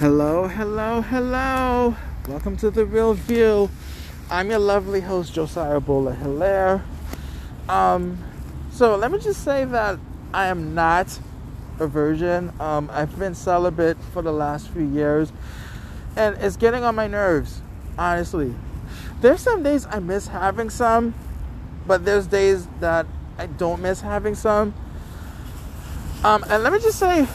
Hello, hello, hello. Welcome to The Real View. I'm your lovely host, Josiah Bola Hilaire. Um, so let me just say that I am not a virgin. Um, I've been celibate for the last few years, and it's getting on my nerves, honestly. There's some days I miss having some, but there's days that I don't miss having some. Um, and let me just say,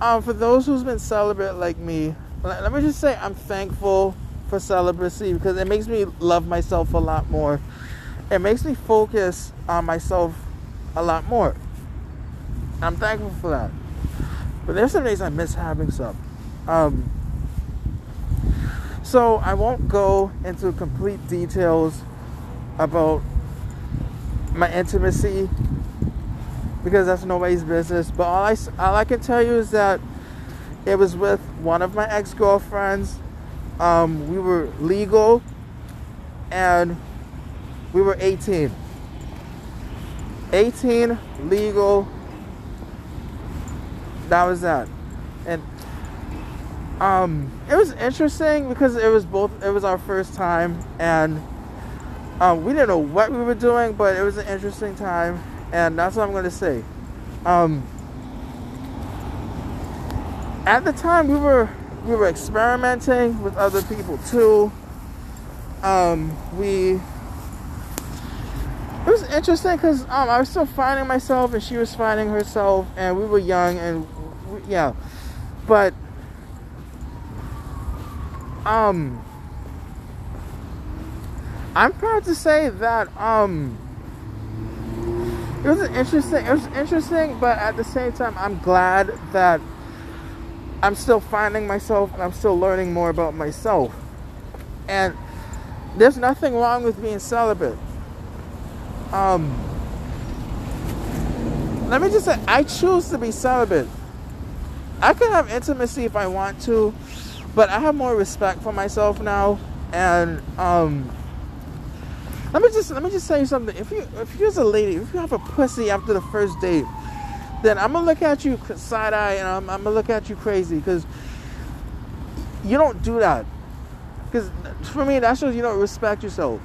um, for those who's been celibate like me, let, me just say I'm thankful for celibacy because it makes me love myself a lot more. It makes me focus on myself a lot more. I'm thankful for that. But there's some days I miss having some. Um, so I won't go into complete details about my intimacy because that's nobody's business. But all I, all I can tell you is that it was with one of my ex girlfriends. Um, we were legal and we were 18. 18, legal. That was that. And um, it was interesting because it was both, it was our first time and um, we didn't know what we were doing, but it was an interesting time and that's what I'm going to say. Um, at the time, we were we were experimenting with other people too. Um, we it was interesting because um, I was still finding myself and she was finding herself, and we were young and we, yeah, but um, I'm proud to say that um it was interesting. It was interesting, but at the same time, I'm glad that I'm still finding myself and I'm still learning more about myself. And there's nothing wrong with being celibate. Um, let me just say, I choose to be celibate. I can have intimacy if I want to, but I have more respect for myself now, and um, let me just let me just tell you something. If you if you're a lady, if you have a pussy after the first date, then I'm gonna look at you side eye and I'm, I'm gonna look at you crazy because you don't do that. Because for me, that shows you don't respect yourself.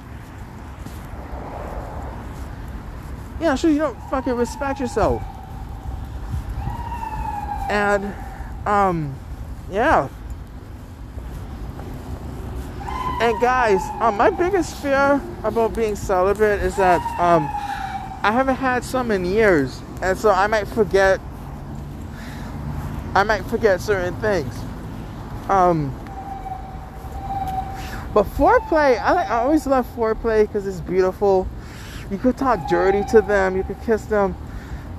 Yeah, sure you don't fucking respect yourself. And um, yeah. And guys, um, my biggest fear about being celibate is that um, I haven't had some in years, and so I might forget. I might forget certain things. Um, but foreplay, I, I always love foreplay because it's beautiful. You could talk dirty to them. You could kiss them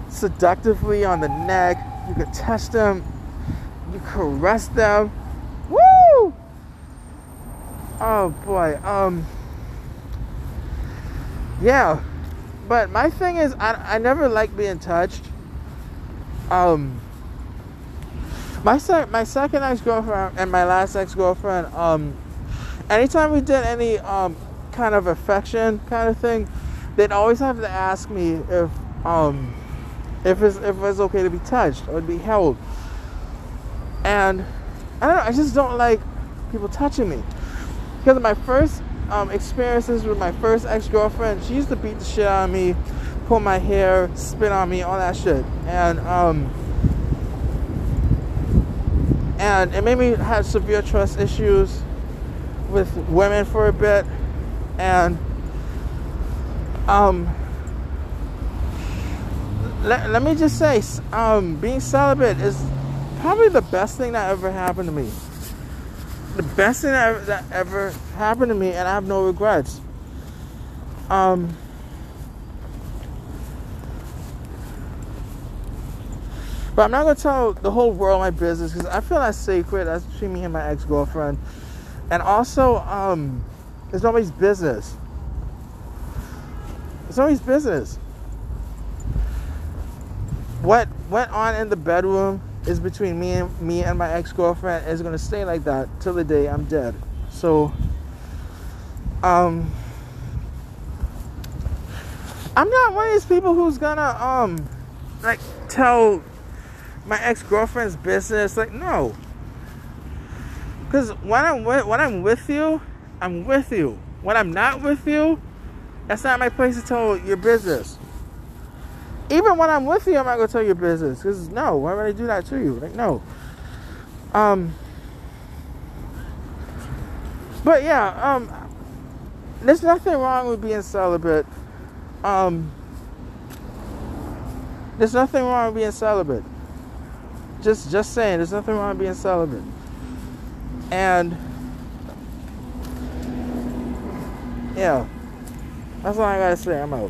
seductively on the neck. You could touch them. You caress them Oh boy. Um. Yeah, but my thing is, I I never like being touched. Um. My sec- my second ex girlfriend and my last ex girlfriend. Um. Anytime we did any um kind of affection kind of thing, they'd always have to ask me if um if it's if it's okay to be touched or to be held. And I don't know. I just don't like people touching me because of my first um, experiences with my first ex girlfriend, she used to beat the shit out of me, pull my hair, spit on me, all that shit, and um, and it made me have severe trust issues with women for a bit, and um, let, let me just say, um, being celibate is probably the best thing that ever happened to me the best thing that ever, that ever happened to me, and I have no regrets. Um, but I'm not gonna tell the whole world my business because I feel that's sacred. That's between me and my ex girlfriend, and also, um, it's nobody's business. It's nobody's business. What went on in the bedroom is between me and me and my ex-girlfriend is gonna stay like that till the day I'm dead. So um I'm not one of these people who's gonna um like tell my ex-girlfriend's business like no. Because when I'm with, when I'm with you, I'm with you. When I'm not with you, that's not my place to tell your business. Even when I'm with you, I'm not gonna tell your business. Cause no, why would I do that to you? Like no. Um. But yeah, um, there's nothing wrong with being celibate. Um, there's nothing wrong with being celibate. Just, just saying, there's nothing wrong with being celibate. And yeah, that's all I gotta say. I'm out.